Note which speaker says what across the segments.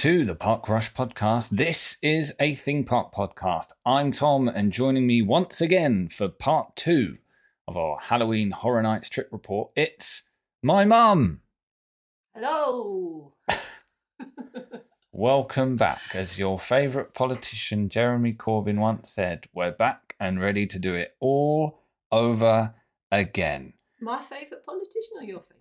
Speaker 1: there, you're listening to the Park Rush podcast. This is a theme park podcast. I'm Tom, and joining me once again for part two of our Halloween Horror Nights trip report, it's my mum.
Speaker 2: Hello.
Speaker 1: Welcome back. As your favourite politician Jeremy Corbyn once said, we're back and ready to do it all over again.
Speaker 2: My favourite politician or your favourite?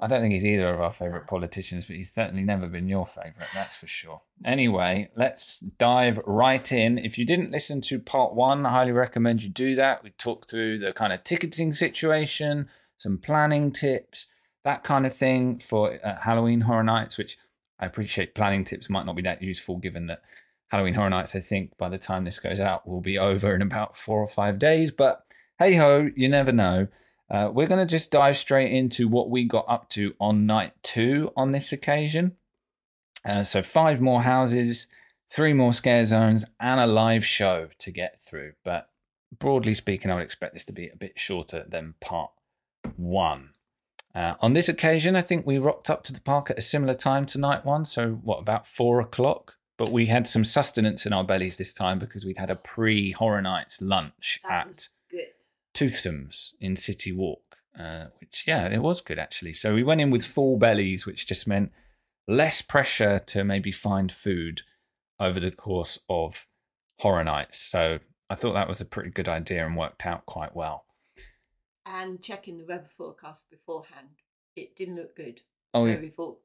Speaker 1: I don't think he's either of our favourite politicians, but he's certainly never been your favourite, that's for sure. Anyway, let's dive right in. If you didn't listen to part one, I highly recommend you do that. We talked through the kind of ticketing situation, some planning tips, that kind of thing for uh, Halloween Horror Nights, which I appreciate planning tips might not be that useful given that Halloween Horror Nights, I think, by the time this goes out, will be over in about four or five days. But hey ho, you never know. Uh, we're going to just dive straight into what we got up to on night two on this occasion. Uh, so, five more houses, three more scare zones, and a live show to get through. But broadly speaking, I would expect this to be a bit shorter than part one. Uh, on this occasion, I think we rocked up to the park at a similar time to night one. So, what, about four o'clock? But we had some sustenance in our bellies this time because we'd had a pre Horror Nights lunch
Speaker 2: That
Speaker 1: at. Toothsomes in City Walk, uh, which, yeah, it was good actually. So we went in with full bellies, which just meant less pressure to maybe find food over the course of Horror Nights. So I thought that was a pretty good idea and worked out quite well.
Speaker 2: And checking the weather forecast beforehand, it didn't look good.
Speaker 1: Oh,
Speaker 2: so
Speaker 1: yeah.
Speaker 2: we thought,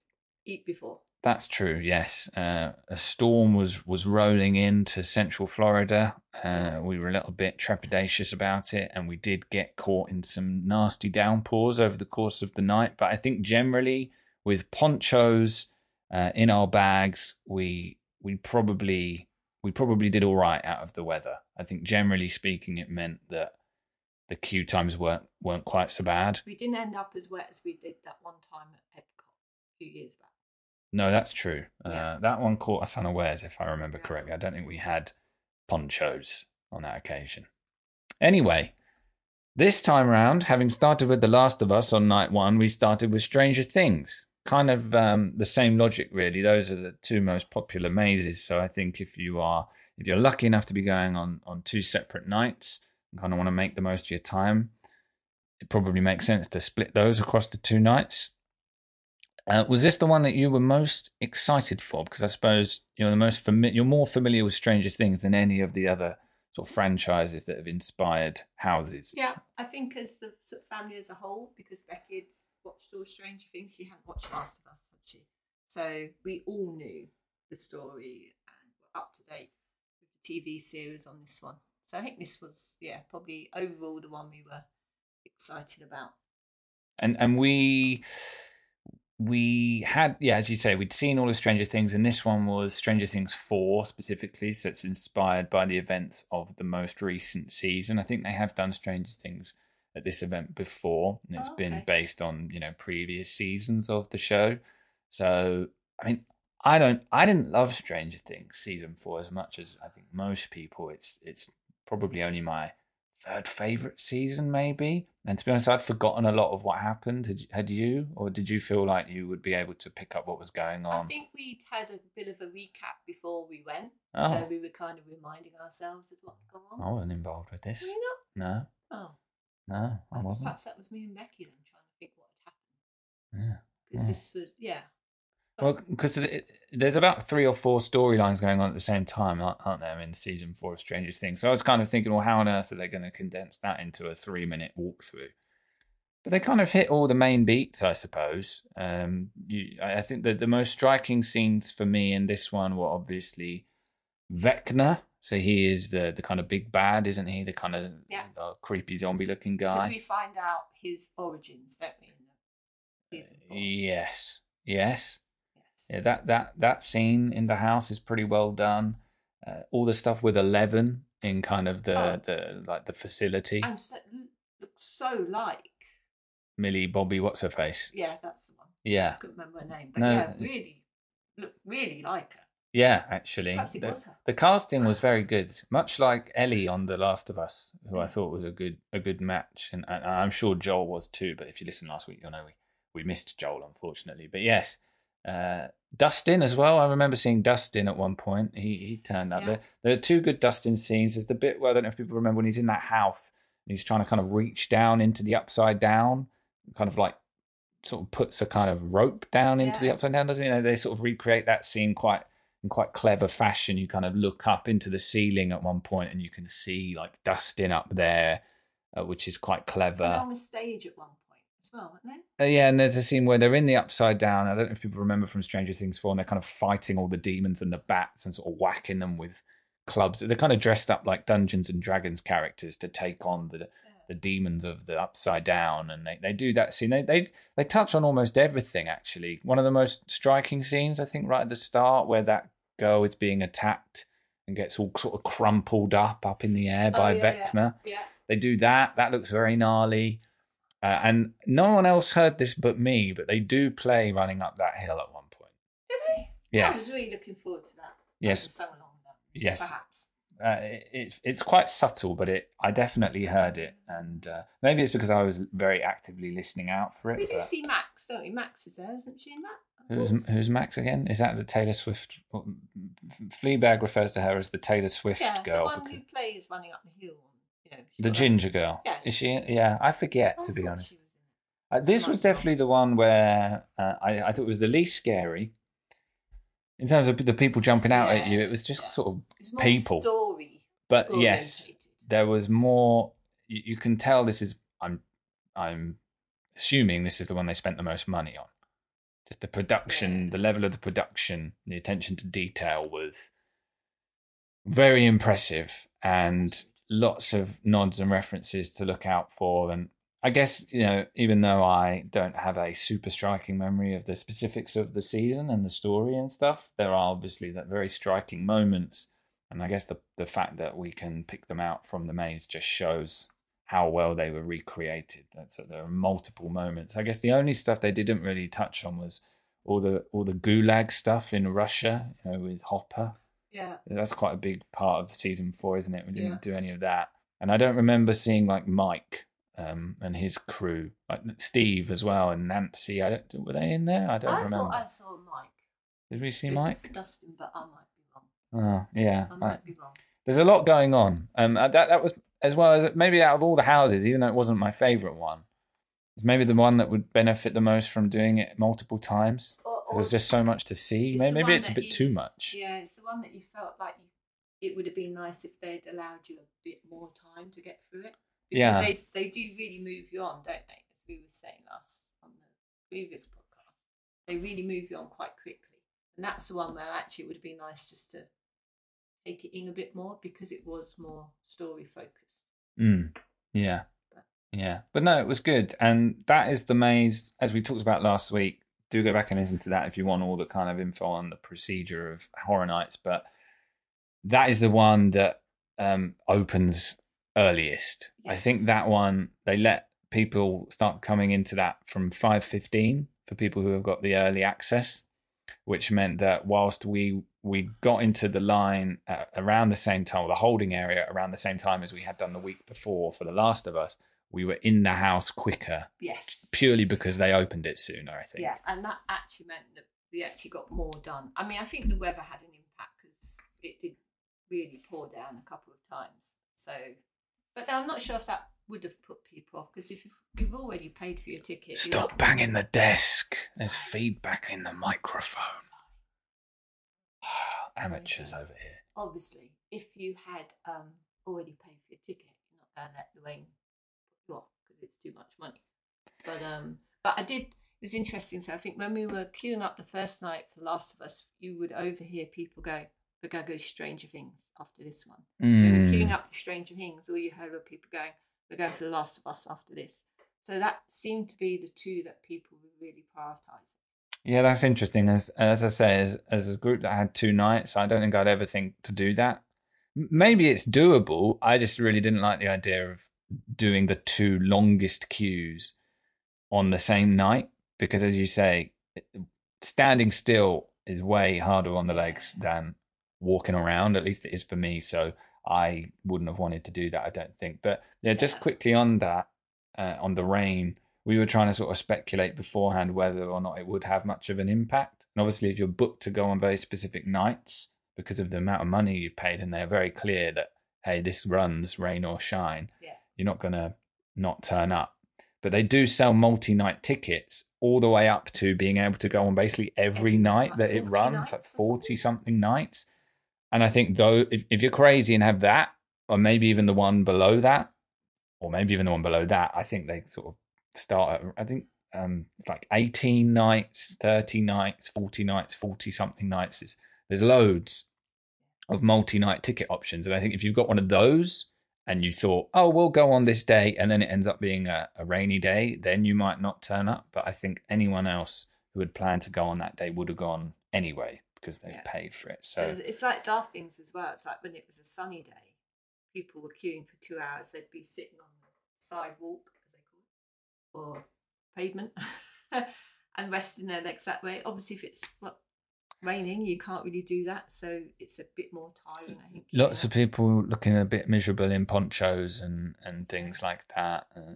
Speaker 2: eat before.
Speaker 1: That's true. Yes, uh, a storm was was rolling into Central Florida. Uh, we were a little bit trepidatious about it, and we did get caught in some nasty downpours over the course of the night. But I think generally, with ponchos uh, in our bags, we we probably we probably did all right out of the weather. I think generally speaking, it meant that the queue times weren't weren't quite so bad.
Speaker 2: We didn't end up as wet as we did that one time at Epcot a few years back.
Speaker 1: No, that's true.
Speaker 2: Yeah.
Speaker 1: Uh, that one caught us unawares, if I remember correctly. I don't think we had ponchos on that occasion. Anyway, this time round, having started with The Last of Us on night one, we started with Stranger Things. Kind of um, the same logic, really. Those are the two most popular mazes. So I think if you are, if you're lucky enough to be going on on two separate nights, and kind of want to make the most of your time, it probably makes sense to split those across the two nights. Uh, was this the one that you were most excited for? Because I suppose you're the most fami- you're more familiar with Stranger Things than any of the other sort of franchises that have inspired houses.
Speaker 2: Yeah, I think as the sort of family as a whole, because Becky had watched all Stranger Things, she hadn't watched Last of Us, had she? So we all knew the story and were up to date with the TV series on this one. So I think this was, yeah, probably overall the one we were excited about.
Speaker 1: And and we we had yeah, as you say, we'd seen all of Stranger Things, and this one was Stranger Things four specifically. So it's inspired by the events of the most recent season. I think they have done Stranger Things at this event before, and it's
Speaker 2: Oh,
Speaker 1: been based on you know previous seasons of the show. So I mean, I don't, I didn't love Stranger Things season four as much as I think most people. It's it's probably only my third favorite season, maybe. And to be honest, I'd forgotten a lot of what happened. Had you, had you, or did you feel like you would be able to pick up what was going on?
Speaker 2: I think we'd had a bit of a recap before we went.
Speaker 1: Oh.
Speaker 2: So we were kind of reminding ourselves of what had gone on.
Speaker 1: I wasn't involved with
Speaker 2: Were
Speaker 1: this.
Speaker 2: you not?
Speaker 1: No,
Speaker 2: Oh,
Speaker 1: no, I wasn't.
Speaker 2: perhaps that was me and Becky then trying to think what had happened.
Speaker 1: Yeah.
Speaker 2: Because
Speaker 1: Yeah.
Speaker 2: this was, yeah.
Speaker 1: Well, because there's about three or four storylines going on at the same time, aren't there, in season four of Stranger Things? So I was kind of thinking, well, how on earth are they going to condense that into a three minute walkthrough? But they kind of hit all the main beats, I suppose. Um, you, I think that the most striking scenes for me in this one were obviously Vecna. So he is the the kind of big bad, isn't he? The kind of
Speaker 2: Yeah.
Speaker 1: uh, creepy zombie looking guy.
Speaker 2: Because we find out his origins, don't we? In the season four.
Speaker 1: Yes, yes. Yeah, that that that scene in the house is pretty well done. Uh, all the stuff with Eleven in kind of the
Speaker 2: Oh.
Speaker 1: the like the facility.
Speaker 2: And so, looks so like,
Speaker 1: Millie Bobby, what's her face?
Speaker 2: yeah, that's the one.
Speaker 1: Yeah,
Speaker 2: I couldn't remember her name, but
Speaker 1: No,
Speaker 2: yeah, really, look really like her.
Speaker 1: yeah. Actually, the,
Speaker 2: was her.
Speaker 1: the casting was very good. Much like Ellie on The Last of Us, who I thought was a good a good match, and, and I'm sure Joel was too. But if you listen last week, you'll know we we missed Joel unfortunately. But yes, uh, Dustin as well. I remember seeing Dustin at one point. He he turned up.
Speaker 2: Yeah.
Speaker 1: There, there are two good Dustin scenes. There's the bit where I don't know if people remember when he's in that house and he's trying to kind of reach down into the upside down, kind of like sort of puts a kind of rope down into the upside down, doesn't he? They sort of recreate that scene quite in quite clever fashion. You kind of look up into the ceiling at one point and you can see like Dustin up there, uh, which is quite clever.
Speaker 2: And on the stage at one as well, weren't they?
Speaker 1: Uh, yeah, and there's a scene where they're in the upside down. I don't know if people remember from Stranger Things 4, and they're kind of fighting all the demons and the bats and sort of whacking them with clubs. They're kind of dressed up like Dungeons and Dragons characters to take on the the demons of the upside down, and they, they do that scene. They they they touch on almost everything actually. One of the most striking scenes, I think, right at the start, where that girl is being attacked and gets all sort of crumpled up up in the air
Speaker 2: Oh,
Speaker 1: by
Speaker 2: yeah, yeah.
Speaker 1: Vecna.
Speaker 2: Yeah.
Speaker 1: They do that. That looks very gnarly. Uh, and no one else heard this but me, but they do play Running Up That Hill at one point.
Speaker 2: Did they? Yeah. I was really looking forward to that.
Speaker 1: Yes.
Speaker 2: haven't sung that.
Speaker 1: Yes.
Speaker 2: Perhaps.
Speaker 1: Uh, it, it's it's quite subtle, but it I definitely heard it, and uh, maybe it's because I was very actively listening out for it.
Speaker 2: We do see Max, don't we? Max is there, isn't she in that?
Speaker 1: Who's who's Max again? Is that the Taylor Swift? Fleabag refers to her as the Taylor Swift
Speaker 2: yeah,
Speaker 1: girl.
Speaker 2: the one
Speaker 1: because-
Speaker 2: who plays running up the hill. Know,
Speaker 1: the ginger girl.
Speaker 2: Yeah.
Speaker 1: Is she? Yeah, I forget to be honest.
Speaker 2: was.
Speaker 1: Uh, this was definitely the one where uh, I, I thought it was the least scary. In terms of the people jumping out at you, it was just
Speaker 2: yeah.
Speaker 1: sort of. People.
Speaker 2: story.
Speaker 1: But yes, there was more. You, you can tell this is. I'm. I'm assuming this is the one they spent the most money on. Just the production,
Speaker 2: Yeah.
Speaker 1: the level of the production, the attention to detail was very impressive, and lots of nods and references to look out for. And I guess you know, even though I don't have a super striking memory of the specifics of the season and the story and stuff, there are obviously that very striking moments. And I guess the the fact that we can pick them out from the maze just shows how well they were recreated. That's there are multiple moments. I guess the only stuff they didn't really touch on was all the all the gulag stuff in Russia, you know, with Hopper.
Speaker 2: Yeah.
Speaker 1: That's quite a big part of season four, isn't it? We didn't
Speaker 2: Yeah.
Speaker 1: do any of that, and I don't remember seeing like Mike um, and his crew, like Steve as well, and Nancy. I don't were they in there? I don't
Speaker 2: I
Speaker 1: remember.
Speaker 2: thought I saw Mike.
Speaker 1: Did we see Mike?
Speaker 2: Dustin, but I might be wrong.
Speaker 1: Oh, yeah.
Speaker 2: I
Speaker 1: I-
Speaker 2: might be wrong.
Speaker 1: there's a lot going on. Um, uh, that that was as well as maybe out of all the houses, even though it wasn't my favorite one, it's maybe the one that would benefit the most from doing it multiple times. 'Cause
Speaker 2: or,
Speaker 1: There's just so much to see.
Speaker 2: It's
Speaker 1: Maybe, maybe it's a bit
Speaker 2: you-
Speaker 1: too much.
Speaker 2: yeah, it's the one that you felt like you, it would have been nice if they'd allowed you a bit more time to get through it. Because
Speaker 1: Yeah.
Speaker 2: they, they do really move you on, don't they? As we were saying last on the previous podcast. They really move you on quite quickly. And that's the one where actually it would have been nice just to take it in a bit more because it was more story focused.
Speaker 1: Mm, yeah, yeah. But no, it was good, and that is the maze as we talked about last week. Do go back and listen to that if you want all the kind of info on the procedure of Horror Nights. But that is the one that um, opens earliest. I think that one they let people start coming into that from five fifteen for people who have got the early access, which meant that whilst we we got into the line at around the same time, or the holding area around the same time as we had done the week before for The Last of Us, we were in the house quicker
Speaker 2: Yes.
Speaker 1: purely because they opened it sooner. I think.
Speaker 2: Yeah, and that actually meant that we actually got more done. I mean, I think the weather had an impact because it did really pour down a couple of times. So, but I'm not sure if that would have put people off because if you've- already paid for your ticket,
Speaker 1: Stop banging the desk. There's feedback in the microphone. Amateurs over here.
Speaker 2: Obviously, if you had um, already paid for your ticket, you're not going to let the rain you off because it's too much money. But um, but I did. It was interesting. So I think when we were queuing up the first night for The Last of Us, you would overhear people go, "We're going to go Stranger Things after this one." When we were
Speaker 1: Mm.
Speaker 2: queuing up for Stranger Things, all you heard were people going, "We're going for The Last of Us after this." So that seemed to be the two that people were really prioritising.
Speaker 1: Yeah, that's interesting. As as I say, as as a group that had two nights, I don't think I'd ever think to do that. Maybe it's doable. I just really didn't like the idea of doing the two longest queues on the same night because, as you say, standing still is way harder on the legs than walking around. At least it is for me. So I wouldn't have wanted to do that. I don't think. But yeah, just quickly on that, uh, on the rain we were trying to sort of speculate beforehand whether or not it would have much of an impact. And obviously, if you're booked to go on very specific nights because of the amount of money you've paid, and they're very clear that hey, this runs rain or shine,
Speaker 2: Yeah.
Speaker 1: You're not gonna not turn up. But they do sell multi-night tickets all the way up to being able to go on basically every night
Speaker 2: night,
Speaker 1: that it runs, like forty something nights. And I think though, if, if you're crazy and have that, or maybe even the one below that, or maybe even the one below that, I think they sort of start at, I think um, it's like 18 nights, 30 nights, 40 nights, 40 something nights. It's, there's loads of multi night ticket options. And I think if you've got one of those and you thought, oh, we'll go on this day, and then it ends up being a, a rainy day, then you might not turn up. But I think anyone else who had planned to go on that day would have gone anyway because they've
Speaker 2: Yeah.
Speaker 1: paid for it.
Speaker 2: So
Speaker 1: So,
Speaker 2: it's- like Dolphins as well. It's like when it was a sunny day, people were queuing for two hours. They'd be sitting on the sidewalk, as they call it, or pavement, and resting their legs that way. Obviously, if it's raining, you can't really do that. So it's a bit more tiring, I think.
Speaker 1: lots of people looking a bit miserable in ponchos and, and things like that. Uh,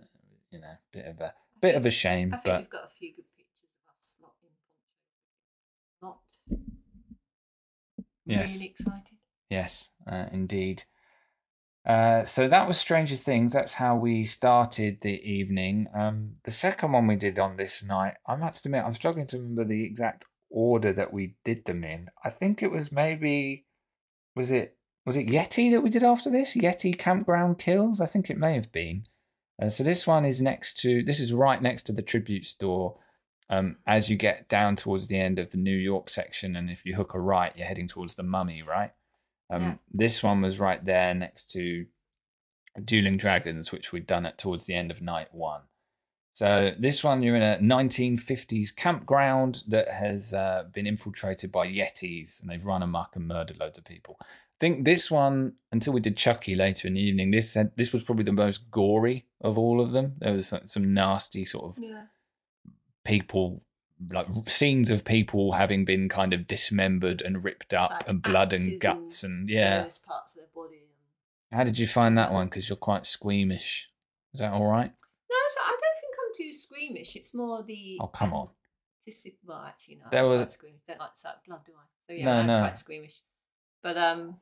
Speaker 1: you know, bit of a bit of a shame,
Speaker 2: I think
Speaker 1: but
Speaker 2: we've got a few good pictures of us not in ponchos. Not
Speaker 1: Yes.
Speaker 2: really excited.
Speaker 1: Yes, uh, indeed. Uh, so that was Stranger Things. That's how we started the evening. Um, the second one we did on this night, I must admit, I'm struggling to remember the exact order that we did them in. I think it was maybe, was it was it Yeti that we did after this? Yeti Campground Kills. I think it may have been. Uh, so this one is next to. This is right next to the tribute store. Um, as you get down towards the end of the New York section, and if you hook a right, you're heading towards the Mummy, right? Um,
Speaker 2: Yeah.
Speaker 1: This one was right there next to Dueling Dragons, which we'd done at towards the end of night one. So this one, you're in a 1950s campground that has uh, been infiltrated by Yetis, and they've run amok and murdered loads of people. I think this one, until we did Chucky later in the evening, this this was probably the most gory of all of them. There was some, some nasty sort of
Speaker 2: Yeah.
Speaker 1: people like scenes of people having been kind of dismembered and ripped up
Speaker 2: Like
Speaker 1: and blood and guts and yeah
Speaker 2: parts of their body.
Speaker 1: how did you find that one because you're quite squeamish is that all right
Speaker 2: No, so I don't think I'm too squeamish. It's more the.
Speaker 1: oh come on
Speaker 2: artistic- Well, actually, no.
Speaker 1: There was-
Speaker 2: squeamish. Don't like of blood, do I? So yeah,
Speaker 1: No,
Speaker 2: I'm
Speaker 1: no.
Speaker 2: quite squeamish. But um,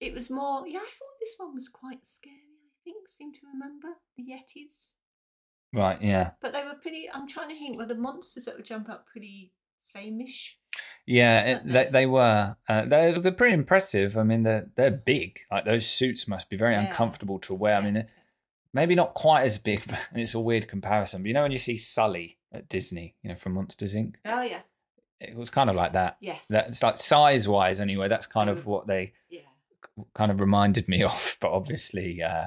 Speaker 2: it was more. Yeah, I thought this one was quite scary. I think seem to remember the Yetis,
Speaker 1: right yeah
Speaker 2: but they were pretty. I'm trying to think. Were the monsters that would jump up pretty sameish?
Speaker 1: yeah it, they, they were uh, they're, they're pretty impressive i mean they're they're big like those suits must be very
Speaker 2: Yeah.
Speaker 1: uncomfortable to wear i mean maybe not quite as big but it's a weird comparison but you know when you see sully at disney you know from monsters inc
Speaker 2: Oh yeah,
Speaker 1: it was kind of like that
Speaker 2: yes.
Speaker 1: that's like size wise anyway that's kind of
Speaker 2: Mm.
Speaker 1: what they
Speaker 2: yeah.
Speaker 1: kind of reminded me of. But obviously, uh,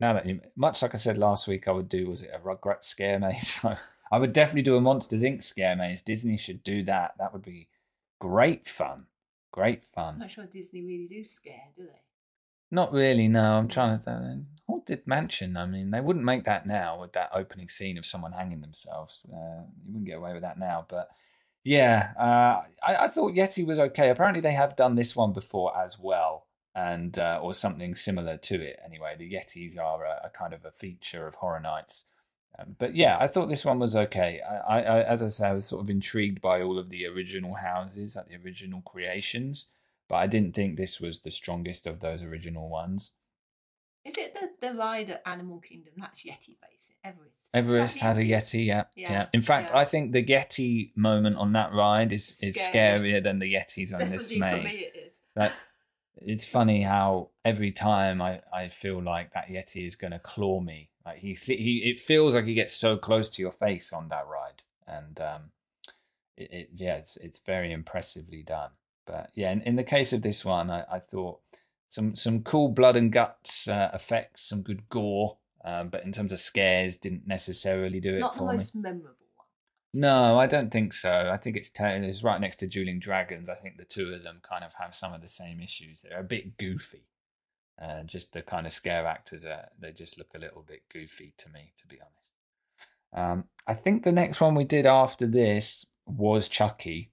Speaker 1: now that you, much like I said last week, I would do was it a Rugrats scare maze? I would definitely do a Monsters Inc. scare maze. Disney should do that. That would be great fun. Great fun.
Speaker 2: I'm not sure Disney really do scare, do they?
Speaker 1: Not really. No, I'm trying to. Uh, Haunted Mansion. I mean, they wouldn't make that now with that opening scene of someone hanging themselves. Uh, you wouldn't get away with that now. But yeah, uh, I, I thought Yeti was okay. Apparently, they have done this one before as well, and uh, or something similar to it. Anyway, the Yetis are a, a kind of a feature of Horror Nights. Um, but yeah, I thought this one was okay. I, I, as I say, I was sort of intrigued by all of the original houses, like the original creations, but I didn't think this was the strongest of those original ones.
Speaker 2: Is it the, the ride at Animal Kingdom? That's Yeti based. Everest.
Speaker 1: Everest has a Yeti, yeah, yeah.
Speaker 2: Yeah,
Speaker 1: In fact,
Speaker 2: yeah.
Speaker 1: I think the Yeti moment on that ride is is
Speaker 2: Scary.
Speaker 1: scarier than the Yetis on this
Speaker 2: Definitely for
Speaker 1: maze.
Speaker 2: me it is.
Speaker 1: It's funny how every time I, I feel like that Yeti is going to claw me. Like he he it feels like he gets so close to your face on that ride, and um, it, it yeah, it's it's very impressively done. But yeah, in, in the case of this one, I, I thought some some cool blood and guts uh, effects, some good gore. Um, but in terms of scares, didn't necessarily do it
Speaker 2: Not the
Speaker 1: for me.
Speaker 2: most memorable one.
Speaker 1: No, I don't think so. I think it's it's right next to Dueling Dragons. I think the two of them kind of have some of the same issues. They're a bit goofy. Uh, just the kind of scare actors are they just look a little bit goofy to me, to be honest. Um, I think the next one we did after this was Chucky.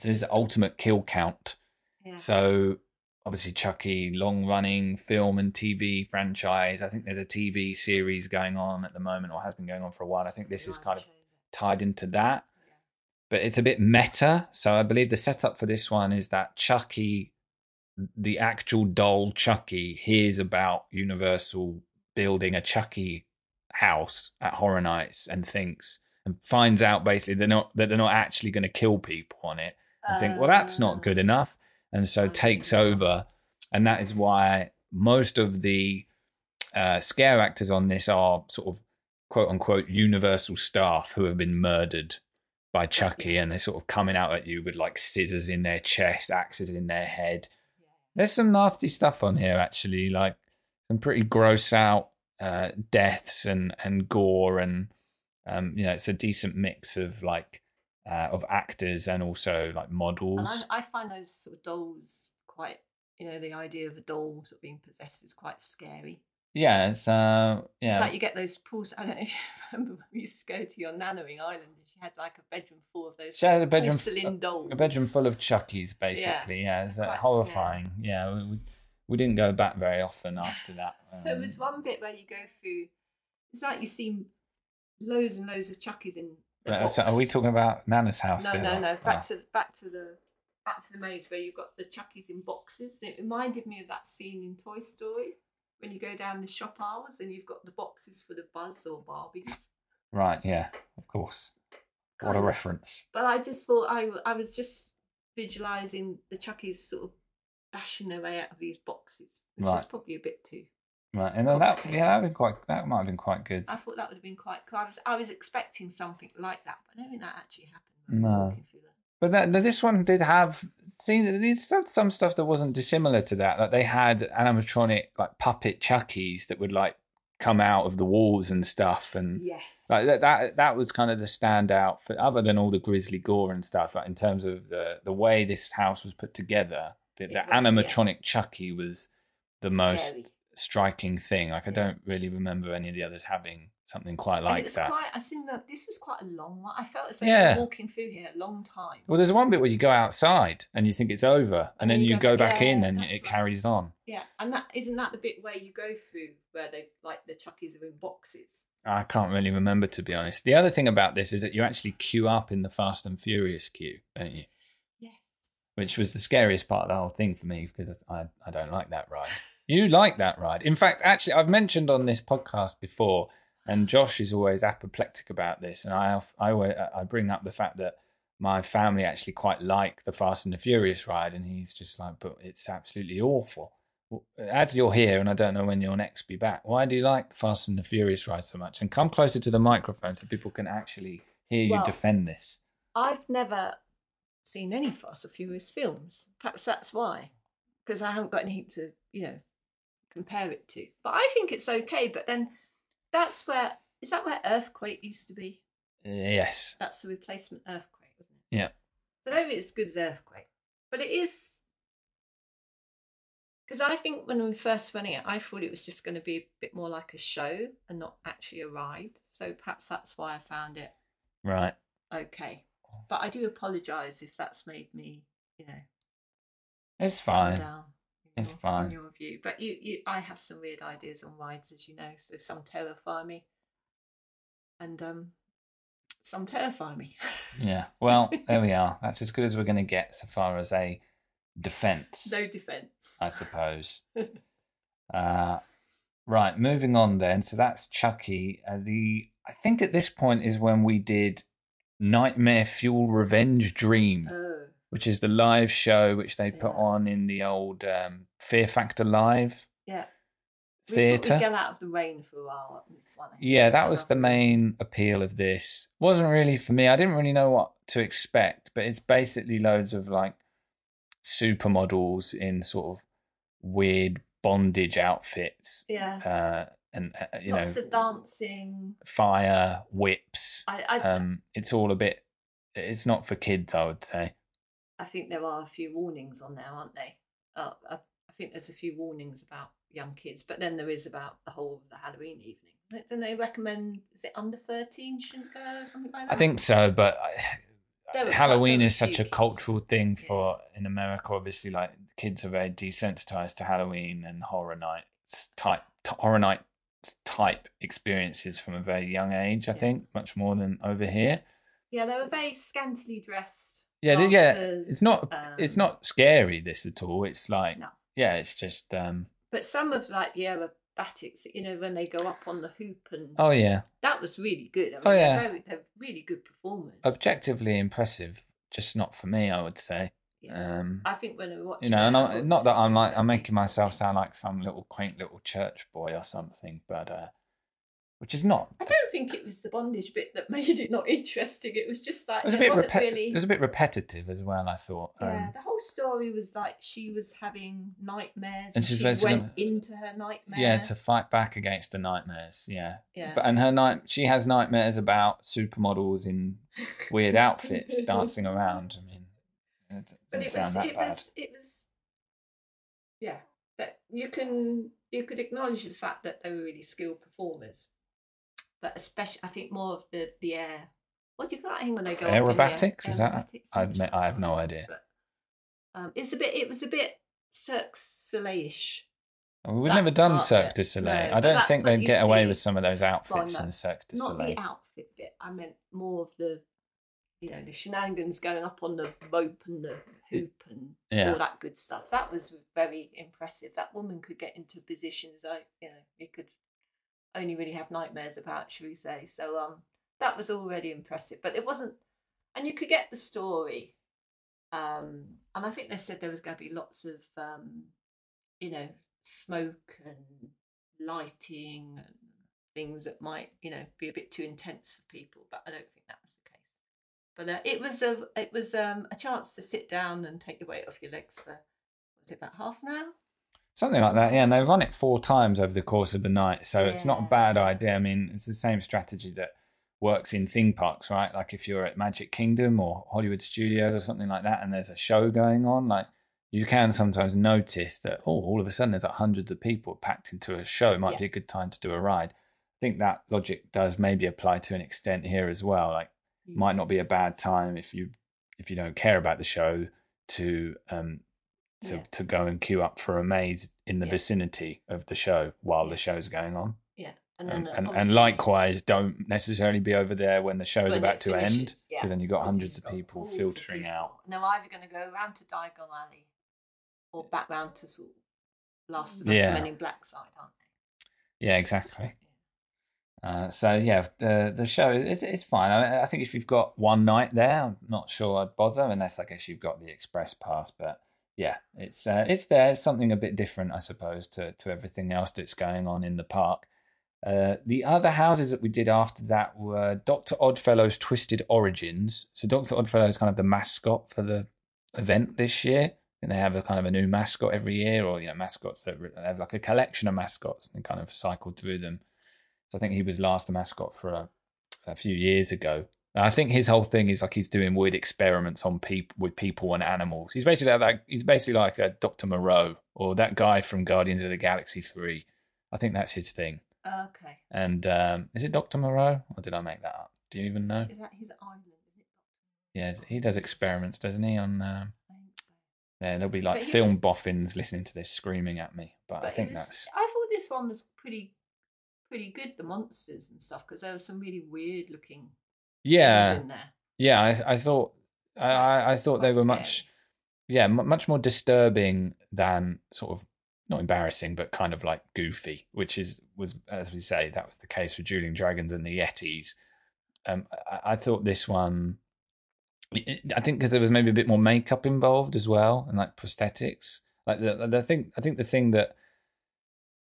Speaker 1: So this is the ultimate kill count.
Speaker 2: Yeah.
Speaker 1: So obviously Chucky, long running film and TV franchise. I think there's a TV series going on at the moment, or has been going on for a while. I think this is kind of tied into that, but it's a bit meta. So I believe the setup for this one is that Chucky, the actual doll Chucky, hears about Universal building a Chucky house at Horror Nights and thinks and finds out basically they're not that they're not actually going to kill people on it. And think, well, that's not good enough, and so takes over, and that is why most of the uh, scare actors on this are sort of quote unquote universal staff who have been murdered by Chucky and they're sort of coming out at you with like scissors in their chest, axes in their head. There's some nasty stuff on here actually, like some pretty gross out uh, deaths and and gore and um, you know it's a decent mix of like uh, of actors and also like
Speaker 2: And
Speaker 1: models.
Speaker 2: I, I find those sort of dolls quite, you know, the idea of a doll sort of being possessed is quite scary.
Speaker 1: Yeah, it's uh yeah.
Speaker 2: It's like you get those pools. I don't know if you remember when we used to go to your nannering island and she had like a bedroom full of those
Speaker 1: She had a bedroom,
Speaker 2: porcelain dolls.
Speaker 1: a bedroom full of Chuckies, basically. Yeah, it's uh, horrifying. Yeah, we, we we didn't go back very often after that.
Speaker 2: There
Speaker 1: Um,
Speaker 2: was one bit where you go through. It's like you see loads and loads of Chuckies in.
Speaker 1: So are we talking about Nana's house?
Speaker 2: No,
Speaker 1: still?
Speaker 2: no, no. Back
Speaker 1: Oh.
Speaker 2: to back to the back to the maze where you've got the Chuckies in boxes. It reminded me of that scene in Toy Story when you go down the shop aisles and you've got the boxes full of Buzz or Barbies.
Speaker 1: Right, yeah, of course. What a
Speaker 2: of.
Speaker 1: reference.
Speaker 2: But I just thought I I was just visualizing the Chuckies sort of bashing their way out of these boxes, which
Speaker 1: Right.
Speaker 2: is probably a bit too.
Speaker 1: Right, and then oh,
Speaker 2: that
Speaker 1: yeah, that would been quite that might have been quite good.
Speaker 2: I thought that would have been quite cool. I was I was expecting something like that, but I don't think that actually happened.
Speaker 1: No.
Speaker 2: walking through the-
Speaker 1: But that, this one did have seen it's had some stuff that wasn't dissimilar to that. Like they had animatronic like puppet Chuckies that would like come out of the walls and stuff, and
Speaker 2: Yes.
Speaker 1: like that that that was kind of the standout for other than all the grisly gore and stuff. Like in terms of the the way this house was put together, the, the
Speaker 2: was, yeah.
Speaker 1: animatronic Chucky was the most
Speaker 2: Scary.
Speaker 1: Striking thing. Like I
Speaker 2: Yeah.
Speaker 1: don't really remember any of the others having something quite
Speaker 2: and
Speaker 1: like
Speaker 2: it was
Speaker 1: that.
Speaker 2: quite. I seem that this was quite a long one. I felt as though
Speaker 1: Yeah.
Speaker 2: walking through here a long time.
Speaker 1: Well, there's one bit where you go outside and you think it's over, and, then you go back in and it carries on.
Speaker 2: Yeah, and that isn't that the bit where you go through where they like the Chuckies are in boxes.
Speaker 1: I can't really remember to be honest. The other thing about this is that you actually queue up in the Fast and Furious queue, don't you?
Speaker 2: Yes.
Speaker 1: Which was the scariest part of the whole thing for me because I, I don't like that ride. You like that ride. In fact, actually, I've mentioned on this podcast before, and Josh is always apoplectic about this, and I I I bring up the fact that my family actually quite like the Fast and the Furious ride, and he's just like, but it's absolutely awful. As you're here, and I don't know when you'll next be back, why do you like the Fast and the Furious ride so much? And come closer to the microphone so people can actually hear you
Speaker 2: Well,
Speaker 1: defend this.
Speaker 2: I've never seen any Fast and Furious films. Perhaps that's why, because I haven't got anything to you know compare it to. But I think it's okay. But then that's where is that where Earthquake used to be?
Speaker 1: Yes.
Speaker 2: That's the replacement Earthquake, wasn't it?
Speaker 1: Yeah.
Speaker 2: So I don't think it's as good as Earthquake, but it is. Because I think when we first running it, I thought it was just going to be a bit more like a show and not actually a ride. So perhaps that's why I found it
Speaker 1: Right.
Speaker 2: okay. But I do apologise if that's made me, you know,
Speaker 1: It's fine.
Speaker 2: down.
Speaker 1: It's
Speaker 2: your-
Speaker 1: fine.
Speaker 2: In your view, but you, you, I have some weird ideas on rides, as you know. So some terrify me, and um, some terrify me.
Speaker 1: Yeah. Well, there we are. That's as good as we're going to get so far as a defense,
Speaker 2: no defence.
Speaker 1: I suppose. uh, right. Moving on then. So that's Chucky. Uh, the I think at this point is when we did Nightmare Fuel Revenge Dream,
Speaker 2: Oh,
Speaker 1: which is the live show which they put
Speaker 2: Yeah.
Speaker 1: on in the old um, Fear Factor Live
Speaker 2: yeah. We thought
Speaker 1: theatre.
Speaker 2: we'd get out of the rain for a while on this one. I think.
Speaker 1: Yeah, that was the main appeal of this. Wasn't really for me. I didn't really know what to expect, but it's basically loads of like supermodels in sort of weird bondage outfits,
Speaker 2: Yeah.
Speaker 1: uh, and uh, you
Speaker 2: Lots
Speaker 1: know,
Speaker 2: of dancing.
Speaker 1: fire whips.
Speaker 2: I, I,
Speaker 1: Um, it's all a bit. It's not for kids, I would say.
Speaker 2: I think there are a few warnings on there, aren't they? Uh, I, I think there's a few warnings about young kids, but then there is about the whole of the Halloween evening. Don't they recommend? Is it under thirteen shouldn't go or something like that?
Speaker 1: I think so, but I, Halloween is such a
Speaker 2: kids.
Speaker 1: cultural thing for in America. Obviously, like kids are very desensitized to Halloween and horror nights type horror night type experiences from a very young age. I
Speaker 2: Yeah.
Speaker 1: think much more than over here.
Speaker 2: Yeah, they were very scantily dressed.
Speaker 1: Yeah, yeah. It's not it's
Speaker 2: um,
Speaker 1: not scary this at all. It's like
Speaker 2: No.
Speaker 1: yeah, it's just um
Speaker 2: But some of like the aerobatics, you know, when they go up on the hoop and
Speaker 1: oh yeah,
Speaker 2: that was really good. I mean,
Speaker 1: Oh,
Speaker 2: they're,
Speaker 1: yeah.
Speaker 2: very, they're really good performers.
Speaker 1: objectively impressive. Just not for me, I would say.
Speaker 2: Yeah.
Speaker 1: Um,
Speaker 2: I think when we watch,
Speaker 1: you know, and
Speaker 2: I
Speaker 1: I, not that I'm like I'm making myself sound like some little quaint little church boy or something, but uh, which is not.
Speaker 2: I don't think it was the bondage bit that made it not interesting. It was just like
Speaker 1: It was a
Speaker 2: it
Speaker 1: bit
Speaker 2: really.
Speaker 1: It was a bit repetitive as well. I thought.
Speaker 2: yeah,
Speaker 1: Um,
Speaker 2: the whole story was like she was having nightmares,
Speaker 1: And
Speaker 2: she went into her nightmare.
Speaker 1: yeah, to fight back against the nightmares. Yeah.
Speaker 2: yeah.
Speaker 1: But and her night, she has nightmares about supermodels in weird outfits dancing around. I mean, it
Speaker 2: but it was it
Speaker 1: bad.
Speaker 2: was it was yeah but you can you could acknowledge the fact that they were really skilled performers but especially i think more of the the air what do you call that thing when they go up in the air?
Speaker 1: Aerobatics? Is that-
Speaker 2: Aerobatics,
Speaker 1: I
Speaker 2: I'm
Speaker 1: admit- I have no idea.
Speaker 2: but, um it's a bit it was a bit Cirque Soleil-ish.
Speaker 1: We've
Speaker 2: that
Speaker 1: never done Cirque du Soleil.
Speaker 2: No,
Speaker 1: I don't
Speaker 2: that-
Speaker 1: think they'd get away
Speaker 2: see-
Speaker 1: with some of those outfits
Speaker 2: no,
Speaker 1: in Cirque du Soleil.
Speaker 2: not the outfit bit i meant more of the you know the shenanigans going up on the rope and the hoop and
Speaker 1: Yeah.
Speaker 2: all that good stuff that was very impressive that woman could get into positions i you know it could only really have nightmares about shall we say. So um that was already impressive but it wasn't and you could get the story um and i think they said there was going to be lots of um you know smoke and lighting and things that might you know be a bit too intense for people but i don't think that was the case. But uh, it was a it was um a chance to sit down and take the weight off your legs for was it about half an hour
Speaker 1: Something like that, yeah. And they've run it four times over the course of the night, so it's not a bad idea. I mean, it's the same strategy that works in theme parks, right? Like if you're at Magic Kingdom or Hollywood Studios or something like that, and there's a show going on, like you can sometimes notice that oh, all of a sudden there's like hundreds of people packed into a show. It might
Speaker 2: Yeah.
Speaker 1: be a good time to do a ride. I think that logic does maybe apply to an extent here as well. Like might not be a bad time if you if you don't care about the show to um to,
Speaker 2: Yeah.
Speaker 1: to go and queue up for a maze in the
Speaker 2: Yeah.
Speaker 1: vicinity of the show while
Speaker 2: Yeah.
Speaker 1: the show's going on.
Speaker 2: yeah and
Speaker 1: And,
Speaker 2: then uh,
Speaker 1: and, and likewise, don't necessarily be over there when the show's
Speaker 2: when
Speaker 1: about to end
Speaker 2: finishes, yeah.
Speaker 1: because then you've got hundreds
Speaker 2: you've
Speaker 1: of
Speaker 2: got
Speaker 1: people
Speaker 2: of
Speaker 1: filtering
Speaker 2: people.
Speaker 1: out.
Speaker 2: And they're either going to go around to Diagon Alley or back round to sort of Last of Us
Speaker 1: Yeah.
Speaker 2: Men in Black side, aren't they?
Speaker 1: Yeah, exactly. Uh, so yeah, the the show is it's fine. I, I think if you've got one night there, I'm not sure I'd bother unless I guess you've got the express pass. But yeah, it's uh, it's there. It's something a bit different, I suppose, to to everything else that's going on in the park. Uh, the other houses that we did after that were Doctor Oddfellow's Twisted Origins. So Doctor Oddfellow is kind of the mascot for the event this year. And they have a kind of a new mascot every year, or you know, mascots that re- have like a collection of mascots and kind of cycle through them. So I think he was last the mascot for a, a few years ago. And I think his whole thing is like he's doing weird experiments on people with people and animals. He's basically like he's basically like a Doctor Moreau or that guy from Guardians of the Galaxy Three. I think that's his thing.
Speaker 2: Okay.
Speaker 1: And um, is it Doctor Moreau or did I make that up? Do you even know?
Speaker 2: Is that his island? Is it?
Speaker 1: Yeah, he does experiments, doesn't he? On um,
Speaker 2: I
Speaker 1: yeah, there'll be like film
Speaker 2: was-
Speaker 1: boffins listening to this screaming at me, but, I
Speaker 2: But it
Speaker 1: think
Speaker 2: was-
Speaker 1: that's
Speaker 2: I thought this one was pretty, pretty good. The monsters and stuff because there was some really weird looking
Speaker 1: yeah. Yeah, I, I thought I, I, thought they
Speaker 2: Quite
Speaker 1: were much yeah m- much more disturbing than sort of not embarrassing but kind of like goofy, which is was as we say that was the case for Dueling Dragons and the Yetis. Um, I, I thought this one. I think because there was maybe a bit more makeup involved as well and like prosthetics. Like the, the thing, I think the thing that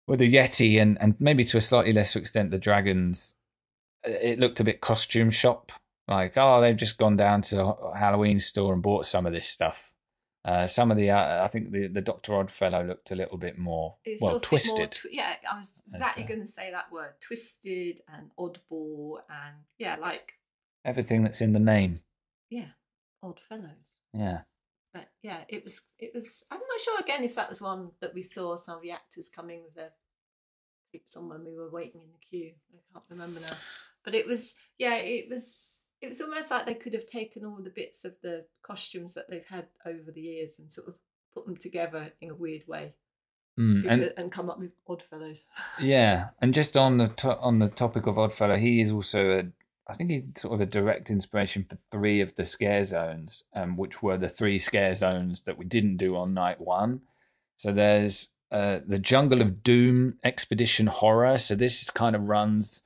Speaker 1: with the Yeti and and maybe to a slightly lesser extent the dragons, it looked a bit costume shop like oh they've just gone down to a Halloween store and bought some of this stuff. Uh, some of the uh, I think the the Doctor Oddfellow looked a little bit more
Speaker 2: It was
Speaker 1: well
Speaker 2: sort of a more
Speaker 1: twisted.
Speaker 2: twi- yeah, I was
Speaker 1: As
Speaker 2: exactly going to say that word: twisted and oddball, and yeah, like
Speaker 1: Everything that's in the name.
Speaker 2: yeah, odd fellows.
Speaker 1: Yeah.
Speaker 2: But yeah, it was. It was. I'm not sure again if that was one that we saw some of the actors coming with their tips on when we were waiting in the queue. I can't remember now. But it was. Yeah, it was. it was almost like they could have taken all the bits of the costumes that they've had over the years and sort of put them together in a weird way
Speaker 1: Mm,
Speaker 2: and,
Speaker 1: and
Speaker 2: come up with Oddfellows.
Speaker 1: yeah, and just on the to- on the topic of Oddfellow, he is also a I think he's sort of a direct inspiration for three of the scare zones, um, which were the three scare zones that we didn't do on night one. So there's uh, the Jungle of Doom Expedition Horror. So this is kind of runs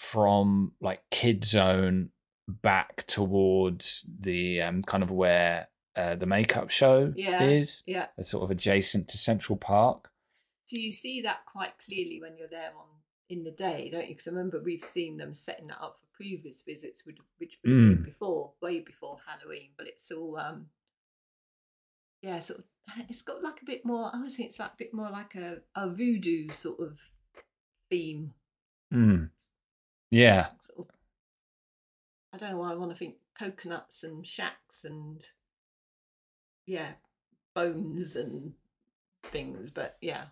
Speaker 1: from like Kid Zone back towards the um, kind of where uh, the makeup show
Speaker 2: Yeah.
Speaker 1: is,
Speaker 2: Yeah.
Speaker 1: uh, sort of adjacent to Central Park.
Speaker 2: So you see that quite clearly when you're there on in the day, don't you? Because I remember we've seen them setting that up for previous visits, which, which would have been
Speaker 1: Mm.
Speaker 2: before, way before Halloween. But it's all, um yeah, sort of. It's got like a bit more. I would say it's like a bit more like a, a voodoo sort of theme.
Speaker 1: Mm. Yeah,
Speaker 2: I don't know why I want to think coconuts and shacks and yeah, bones and things. But yeah,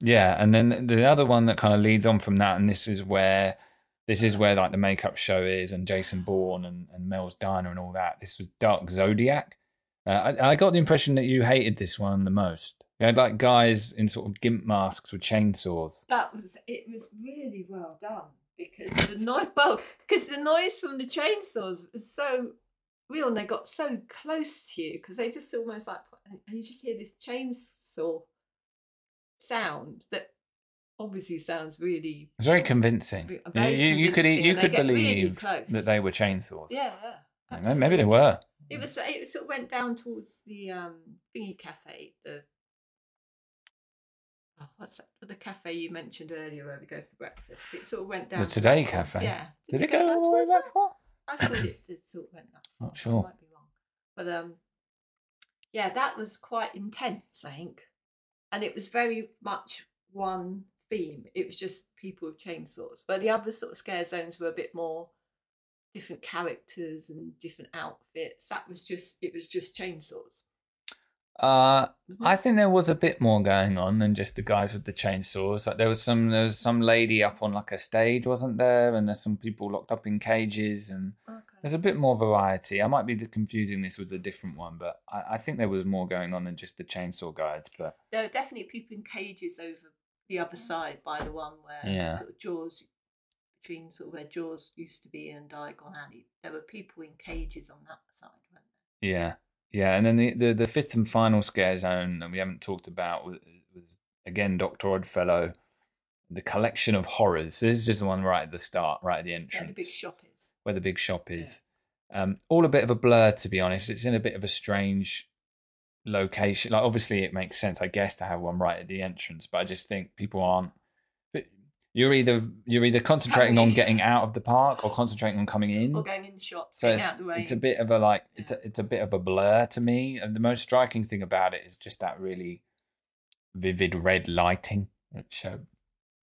Speaker 1: Yeah, and then the other one that kind of leads on from that, and this is where this is where like the makeup show is, and Jason Bourne and, and Mel's Diner and all that. This was Dark Zodiac. Uh, I, I got the impression that you hated this one the most. You had like guys in sort of gimp masks with chainsaws.
Speaker 2: that was it was really well done because the noise well because the noise from the chainsaws was so real and they got so close to you because they just almost like and you just hear this chainsaw sound that obviously sounds really
Speaker 1: It's very convincing.
Speaker 2: Very
Speaker 1: You, you, you could you could
Speaker 2: get really
Speaker 1: believe that they were chainsaws.
Speaker 2: yeah yeah
Speaker 1: maybe they were.
Speaker 2: it was it sort of went down towards the um thingy cafe the oh, what's that the cafe you mentioned earlier where we go for breakfast it sort of went down
Speaker 1: The
Speaker 2: to
Speaker 1: Today
Speaker 2: one.
Speaker 1: Cafe?
Speaker 2: yeah
Speaker 1: Did it go all the way that
Speaker 2: that?
Speaker 1: far?
Speaker 2: I thought it, it sort of went that far.
Speaker 1: Not sure.
Speaker 2: I might be wrong. But um, yeah, that was quite intense, I think. And it was very much one theme. It was just people with chainsaws. But the other sort of scare zones were a bit more different characters and different outfits. That was just it was just chainsaws.
Speaker 1: Uh, I think there was a bit more going on than just the guys with the chainsaws. Like there was some, there was some lady up on like a stage, wasn't there? And there's some people locked up in cages, and
Speaker 2: Okay.
Speaker 1: there's a bit more variety. I might be confusing this with a different one, but I, I think there was more going on than just the chainsaw guides. But
Speaker 2: There were definitely people in cages over the other side by the one where
Speaker 1: Yeah.
Speaker 2: sort of Jaws between sort of where Jaws used to be and Diagon Alley. There were people in cages on that side, weren't there?
Speaker 1: yeah, yeah. And then the the, the fifth and final scare zone that we haven't talked about was, was again Doctor Oddfellow, the collection of horrors. So this is just the one right at the start, right at the entrance, Where
Speaker 2: the big shop is.
Speaker 1: where the big shop is. Um, all a bit of a blur, to be honest. It's in a bit of a strange location. Like, obviously, it makes sense, I guess, to have one right at the entrance, but I just think people aren't. You're either you're either concentrating on getting out of the park or concentrating on coming in.
Speaker 2: Or going in the shop,
Speaker 1: So it's,
Speaker 2: out the rain.
Speaker 1: it's a bit of a like it's a, it's a bit of a blur to me. And the most striking thing about it is just that really vivid red lighting, which uh,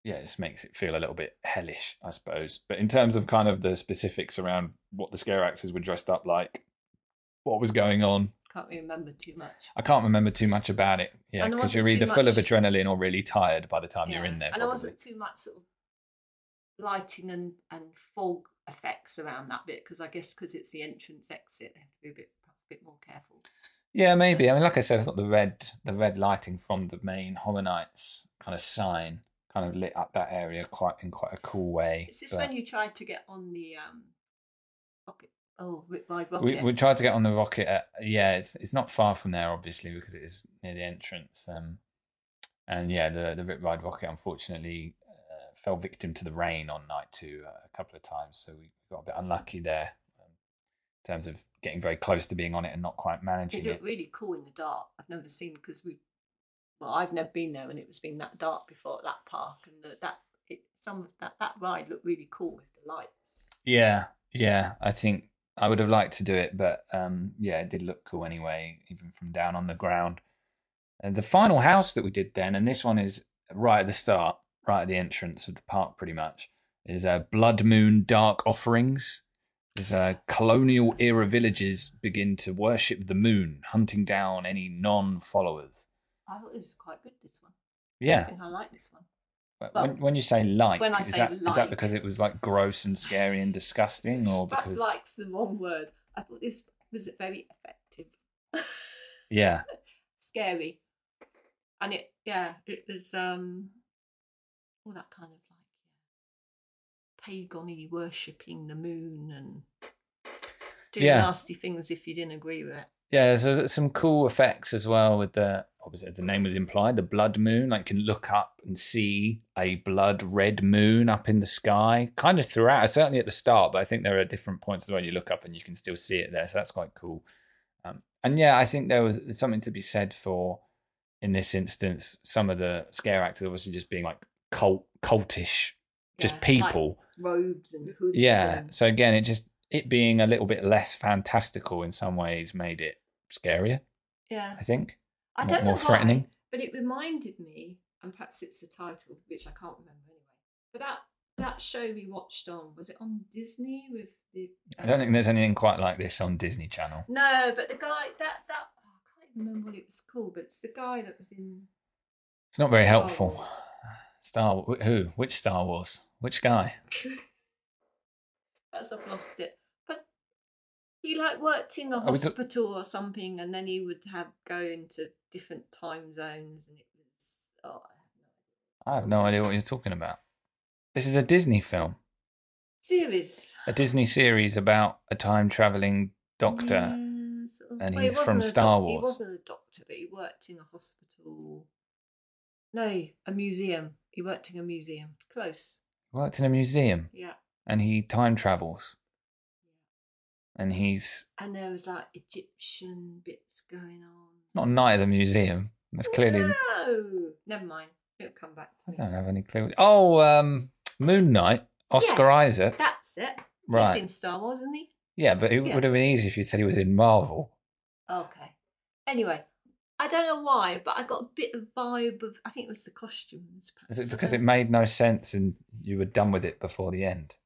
Speaker 1: yeah, just makes it feel a little bit hellish, I suppose. But in terms of kind of the specifics around what the scare actors were dressed up like, what was going on,
Speaker 2: Can't remember too much.
Speaker 1: I can't remember too much about it. Yeah, because you're either full of adrenaline or really tired by the time you're in there.
Speaker 2: And there wasn't too much sort of lighting and, and fog effects around that bit because I guess because it's the entrance exit, they have to be a bit perhaps a bit more careful.
Speaker 1: Yeah, maybe. I mean, like I said, I thought the red, the red lighting from the main Horror Nights kind of sign kind of lit up that area quite in quite a cool way.
Speaker 2: Is this
Speaker 1: But
Speaker 2: when you tried to get on the um? Oh, Rip Ride
Speaker 1: we,
Speaker 2: Rockit.
Speaker 1: we tried to get on the rocket. At, yeah, it's it's not far from there, obviously, because it is near the entrance. Um, and yeah, the the Rip Ride Rockit unfortunately uh, fell victim to the rain on night two uh, a couple of times, so we got a bit unlucky there um, in terms of getting very close to being on it and not quite managing it.
Speaker 2: looked really cool in the dark. I've never seen because we, well, I've never been there and it was been that dark before at that park, and the, that it some that that ride looked really cool with the lights.
Speaker 1: Yeah, yeah. I think I would have liked to do it, but um, yeah, it did look cool anyway, even from down on the ground. And the final house that we did then, and this one is right at the start, right at the entrance of the park, pretty much, is uh, Blood Moon Dark Offerings. Is uh, colonial era villages begin to worship the moon, hunting down any non-followers.
Speaker 2: I thought this was quite good. This one. I
Speaker 1: Yeah,
Speaker 2: think I like this one. Well,
Speaker 1: when, when you say like,
Speaker 2: when I
Speaker 1: is
Speaker 2: say
Speaker 1: that
Speaker 2: like-
Speaker 1: because it was like gross and scary and disgusting, or because
Speaker 2: like's the wrong word. I thought this was very effective.
Speaker 1: yeah,
Speaker 2: Scary. And it yeah, it was um all that kind of like yeah, pagany worshipping the moon and doing
Speaker 1: Yeah.
Speaker 2: nasty things if you didn't agree with it.
Speaker 1: Yeah. So some cool effects as well with the what was it? The name was implied, the blood moon. Like you can look up and see a blood red moon up in the sky, kind of throughout. Certainly at the start, but I think there are different points as well. You look up and you can still see it there, so that's quite cool. Um, and yeah, I think there was something to be said for, in this instance, some of the scare actors obviously just being like cult cultish, just
Speaker 2: Yeah, like
Speaker 1: people.
Speaker 2: robes and hoods.
Speaker 1: yeah.
Speaker 2: and-
Speaker 1: So again, it just it being a little bit less fantastical in some ways made it scarier.
Speaker 2: yeah.
Speaker 1: I think.
Speaker 2: I
Speaker 1: more-
Speaker 2: don't know
Speaker 1: more threatening.
Speaker 2: why, but it reminded me, and perhaps it's the title, which I can't remember anyway. But that that show we watched on was it on Disney with the?
Speaker 1: I don't think um, there's anything quite like this on Disney Channel.
Speaker 2: No, but the guy that that oh, I can't even remember what it was called, but it's the guy that was in.
Speaker 1: It's not very
Speaker 2: Star
Speaker 1: helpful.
Speaker 2: Wars.
Speaker 1: Star who? Which Star Wars? Which guy?
Speaker 2: Perhaps I've lost it, but he like worked in a
Speaker 1: Oh,
Speaker 2: hospital or something, and then he would have go into different time zones, and it was oh, I have no idea.
Speaker 1: I have no idea what you're talking about. This is a Disney film,
Speaker 2: Series.
Speaker 1: a Disney series about a time traveling doctor.
Speaker 2: Yeah, sort of-
Speaker 1: and
Speaker 2: well, he
Speaker 1: he's from Star
Speaker 2: doc- He wasn't a doctor, but he worked in a hospital. No, a museum. He worked in a museum. Close.
Speaker 1: Worked in a museum,
Speaker 2: Yeah.
Speaker 1: And he time travels, and he's
Speaker 2: And there was like Egyptian bits going on.
Speaker 1: not Night of the Museum. That's clearly.
Speaker 2: No, never mind. It'll come back
Speaker 1: I
Speaker 2: to
Speaker 1: don't have any clue. Oh, um, Moon Knight, Oscar Isaac.
Speaker 2: That's it.
Speaker 1: Right.
Speaker 2: He's in Star Wars, isn't he?
Speaker 1: Yeah, but it
Speaker 2: Yeah.
Speaker 1: would have been easy if you said he was in Marvel.
Speaker 2: Okay. Anyway, I don't know why, but I got a bit of vibe of. I think it was the costumes.
Speaker 1: Is it because it made no sense and you were done with it before the end?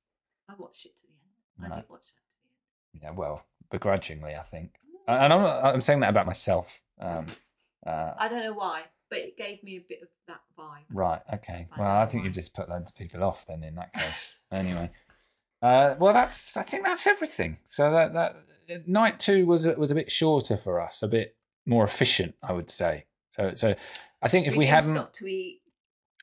Speaker 2: Watched it to the end. I did watch that to the end.
Speaker 1: Yeah, well, begrudgingly, I think. And I'm, I'm saying that about myself. Um, uh,
Speaker 2: I don't know why, but it gave me a bit of that vibe.
Speaker 1: right, okay.
Speaker 2: I
Speaker 1: Well, I think you've just put loads of people off then in that case. anyway. Uh, well, that's. I think that's everything. So that that night two was a- was a bit shorter for us, a bit more efficient, I would say. So so, I think if we,
Speaker 2: didn't
Speaker 1: hadn't
Speaker 2: stop to eat,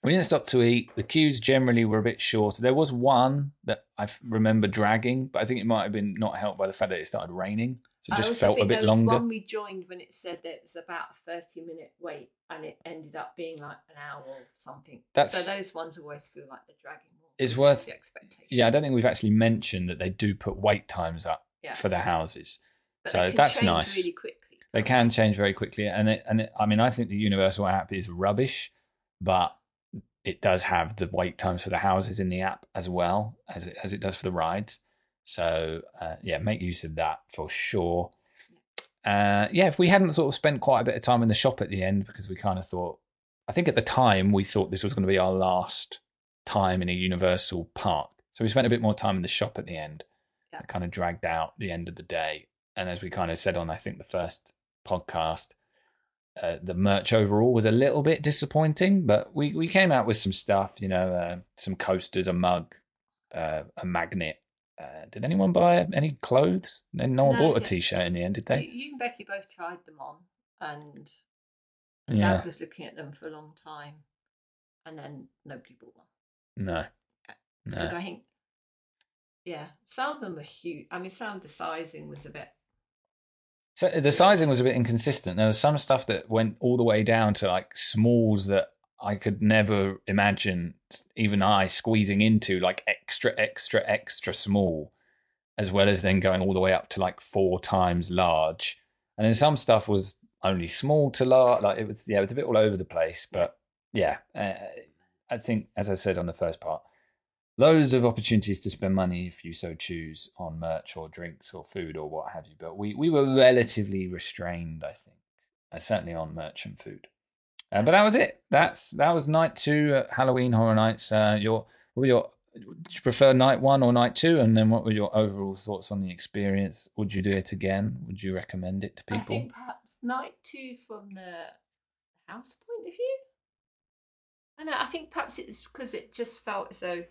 Speaker 1: We didn't stop to eat. The queues generally were a bit shorter. There was one that I f- remember dragging, but I think it might have been not helped by the fact that it started raining. So it just felt a bit
Speaker 2: there was
Speaker 1: longer.
Speaker 2: one we joined when it said that it was about a thirty minute wait, and it ended up being like an hour or something.
Speaker 1: That's-
Speaker 2: so those ones always feel like they're dragging more.
Speaker 1: It's worth-
Speaker 2: the expectation.
Speaker 1: Yeah, I don't think we've actually mentioned that they do put wait times up
Speaker 2: Yeah.
Speaker 1: for the houses.
Speaker 2: But
Speaker 1: so
Speaker 2: they can
Speaker 1: that's
Speaker 2: change
Speaker 1: nice.
Speaker 2: Really quickly.
Speaker 1: They can change very quickly, and it, and it, I mean, I think the Universal app is rubbish, but it does have the wait times for the houses in the app as well as it as it does for the rides. So uh, yeah, make use of that for sure. Uh, yeah, if we hadn't sort of spent quite a bit of time in the shop at the end because we kind of thought, I think at the time we thought this was going to be our last time in a Universal park, so we spent a bit more time in the shop at the end.
Speaker 2: Yeah.
Speaker 1: It kind of dragged out the end of the day, and as we kind of said on, I think the first podcast, uh, the merch overall was a little bit disappointing, but we, we came out with some stuff, you know, uh, some coasters, a mug, uh, a magnet. Uh, did anyone buy any clothes? Then no one
Speaker 2: No,
Speaker 1: bought a t-shirt in the end, did they?
Speaker 2: you and Becky both tried them on, and, and
Speaker 1: Yeah.
Speaker 2: Dad was looking at them for a long time, and then nobody bought one
Speaker 1: No,
Speaker 2: because
Speaker 1: no.
Speaker 2: I think, yeah, some of them were huge. I mean, some of the sizing was a bit.
Speaker 1: So the sizing was a bit inconsistent. There was some stuff that went all the way down to like smalls that I could never imagine even I squeezing into like extra, extra, extra small, as well as then going all the way up to like four times large. And then some stuff was only small to large. Like it was, yeah, it was a bit all over the place. But yeah, uh, I think as I said on the first part, loads of opportunities to spend money if you so choose on merch or drinks or food or what have you. But we, we were relatively restrained, I think, uh, certainly on merch and food. Uh, but that was it. That's that was night two at Halloween Horror Nights. Uh, your what were your did you prefer night one or night two? And then what were your overall thoughts on the experience? Would you do it again? Would you recommend it to
Speaker 2: I
Speaker 1: people?
Speaker 2: think perhaps night two from the house point of view. I know. I think perhaps it's because it just felt as though,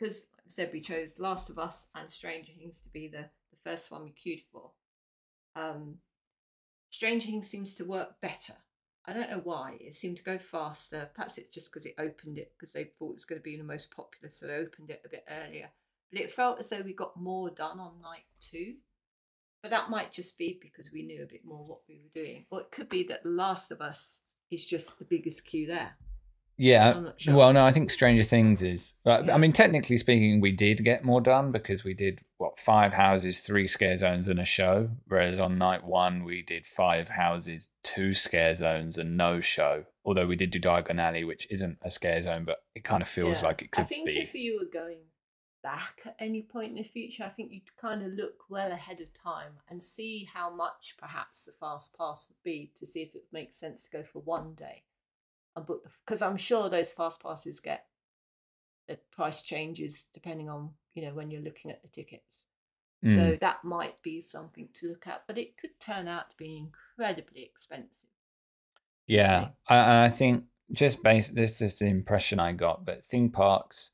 Speaker 2: because like I said, we chose Last of Us and Stranger Things to be the, the first one we queued for. Um, Stranger Things seems to work better. I don't know why. It seemed to go faster. Perhaps it's just because it opened it because they thought it was going to be the most popular, so they opened it a bit earlier. But it felt as though we got more done on night two. But that might just be because we knew a bit more what we were doing. Or it could be that The Last of Us is just the biggest queue there.
Speaker 1: Yeah.
Speaker 2: Sure.
Speaker 1: Well, no, I think Stranger Things is. But,
Speaker 2: Yeah.
Speaker 1: I mean, technically speaking, we did get more done because we did what five houses, three scare zones, and a show. Whereas on night one, we did five houses, two scare zones, and no show. Although we did do Diagon Alley, which isn't a scare zone, but it kind of feels
Speaker 2: Yeah.
Speaker 1: like it could be.
Speaker 2: I think
Speaker 1: be.
Speaker 2: if you were going back at any point in the future, I think you'd kind of look well ahead of time and see how much perhaps the fast pass would be to see if it makes sense to go for one day and book because I'm sure those fast passes get the price changes depending on you know when you're looking at the tickets.
Speaker 1: Mm.
Speaker 2: So that might be something to look at, but it could turn out to be incredibly expensive.
Speaker 1: Yeah. I, I think just based this is the impression I got. But theme parks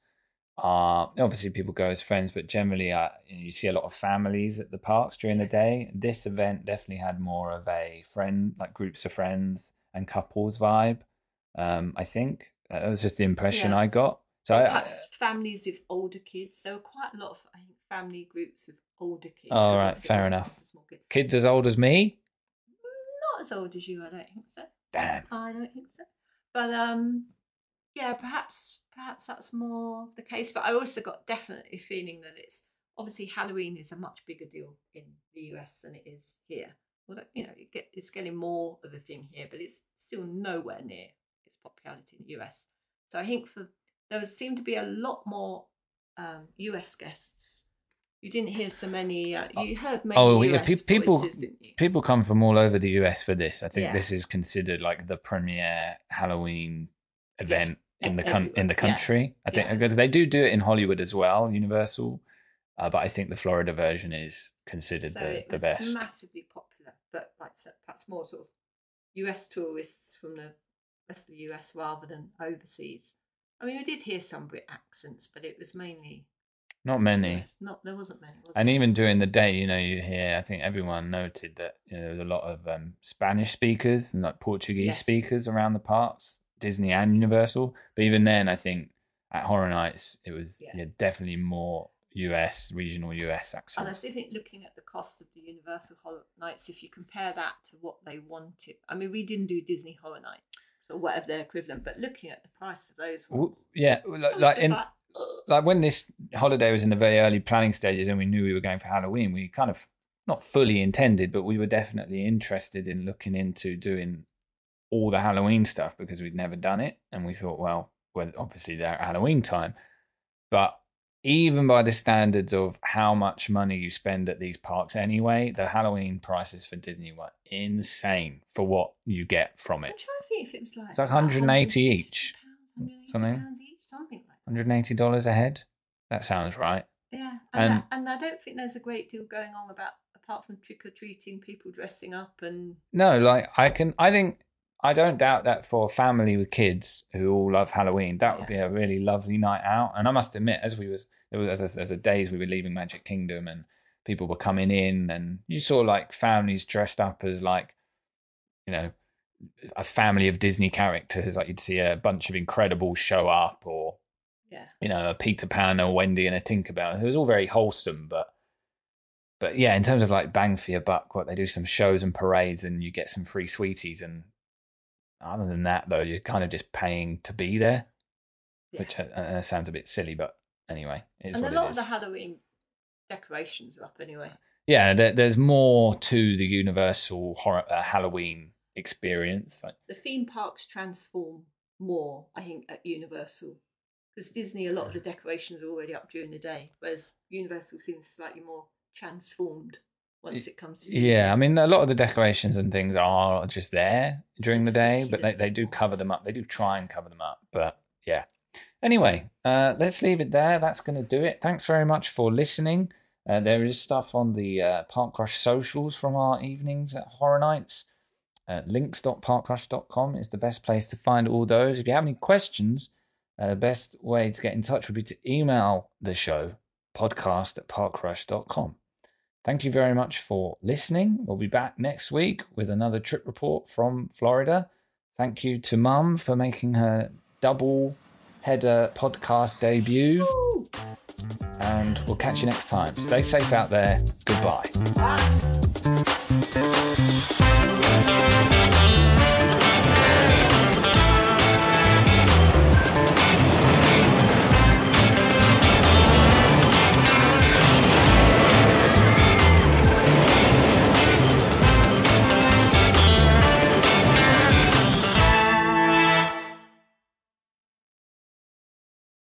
Speaker 1: are obviously people go as friends, but generally, uh, you, see a lot of families at the parks during the day. This event definitely had more of a friend, like groups of friends and couples vibe. Um, I think that was just the impression
Speaker 2: Yeah.
Speaker 1: I got. So I,
Speaker 2: perhaps families with older kids. There were quite a lot of I think family groups with older kids.
Speaker 1: Oh,
Speaker 2: 'cause
Speaker 1: right, fair enough.
Speaker 2: just a small kid.
Speaker 1: kids as old as me.
Speaker 2: Not as old as you, I don't think so.
Speaker 1: Damn.
Speaker 2: I don't think so. But um, yeah, perhaps perhaps that's more the case. But I also got definitely a feeling that it's obviously Halloween is a much bigger deal in the US than it is here. Well, you know, it get, it's getting more of a thing here, but it's still nowhere near popularity in the US. So I think for there was seemed to be a lot more um, US guests. You didn't hear so many. Uh, you heard many
Speaker 1: Oh, yeah, pe- people-
Speaker 2: voices, didn't you?
Speaker 1: People come from all over the US for this. I think
Speaker 2: Yeah.
Speaker 1: this is considered like the premier Halloween event
Speaker 2: Yeah,
Speaker 1: in the con- in the country. I think they do do it in Hollywood as well, Universal. Uh, but I think the Florida version is considered
Speaker 2: so
Speaker 1: the, the best.
Speaker 2: massively popular, but like I said, perhaps more sort of US tourists from the rest of the US rather than overseas. I mean, we did hear some Brit accents, but it was mainly
Speaker 1: Not many.
Speaker 2: Not there wasn't many. Was
Speaker 1: And
Speaker 2: there?
Speaker 1: even during the day, you know, you hear. I think everyone noted that you know there was a lot of um, Spanish speakers and like Portuguese
Speaker 2: Yes.
Speaker 1: speakers around the parks, Disney and Universal. But even then, I think at Horror Nights, it was
Speaker 2: Yeah.
Speaker 1: yeah, definitely more US regional US accents.
Speaker 2: And I still think looking at the cost of the Universal Horror Nights, if you compare that to what they wanted, I mean, we didn't do Disney Horror Night or whatever their equivalent, but looking at the price of those ones,
Speaker 1: Yeah, like, like in
Speaker 2: like,
Speaker 1: like when this holiday was in the very early planning stages and we knew we were going for Halloween, we kind of not fully intended, but we were definitely interested in looking into doing all the Halloween stuff because we'd never done it. And we thought, well, well, obviously they're at Halloween time. But even by the standards of how much money you spend at these parks anyway, the Halloween prices for Disney were insane for what you get from
Speaker 2: I'm
Speaker 1: it.
Speaker 2: trying to think if it was like
Speaker 1: It's like
Speaker 2: about
Speaker 1: 180 each.
Speaker 2: pounds, 180
Speaker 1: Something.
Speaker 2: pounds each, something like that.
Speaker 1: $180 a head? That sounds right.
Speaker 2: Yeah, and
Speaker 1: And-
Speaker 2: that, and I don't think there's a great deal going on about apart from trick or treating, people dressing up and
Speaker 1: No, like I can, I think, I don't doubt that for a family with kids who all love Halloween, that would be a really lovely night out. And I must admit, as we was, was as, as the days we were leaving Magic Kingdom and people were coming in, and you saw like families dressed up as like, you know, a family of Disney characters. Like you'd see a bunch of Incredibles show up, or
Speaker 2: yeah,
Speaker 1: you know, a Peter Pan, a Wendy, and a Tinkerbell. It was all very wholesome, but but yeah, in terms of like bang for your buck, what they do some shows and parades, and you get some free sweeties, and other than that, though, you're kind of just paying to be there,
Speaker 2: yeah.
Speaker 1: which uh, uh, sounds a bit silly, but anyway, it's
Speaker 2: and a lot of the Halloween decorations are up anyway.
Speaker 1: yeah, there, there's more to the Universal horror, uh, Halloween experience. Like,
Speaker 2: The theme parks transform more, I think, at Universal because Disney, a lot of the decorations are already up during the day, whereas Universal seems slightly more transformed once it comes to
Speaker 1: Yeah, I mean, a lot of the decorations and things are just there during the day, but they, they do cover them up. They do try and cover them up, but yeah. Anyway, uh, let's leave it there. That's going to do it. Thanks very much for listening. Uh, there is stuff on the uh, Parkrush socials from our evenings at Horror Nights. Uh, links.parkrush.com is the best place to find all those. If you have any questions, uh, the best way to get in touch would be to email the show, podcast at parkrush.com. Thank you very much for listening. We'll be back next week with another trip report from Florida. Thank you to Mum for making her double header podcast debut. And we'll catch you next time. Stay safe out there. Goodbye.
Speaker 2: Bye.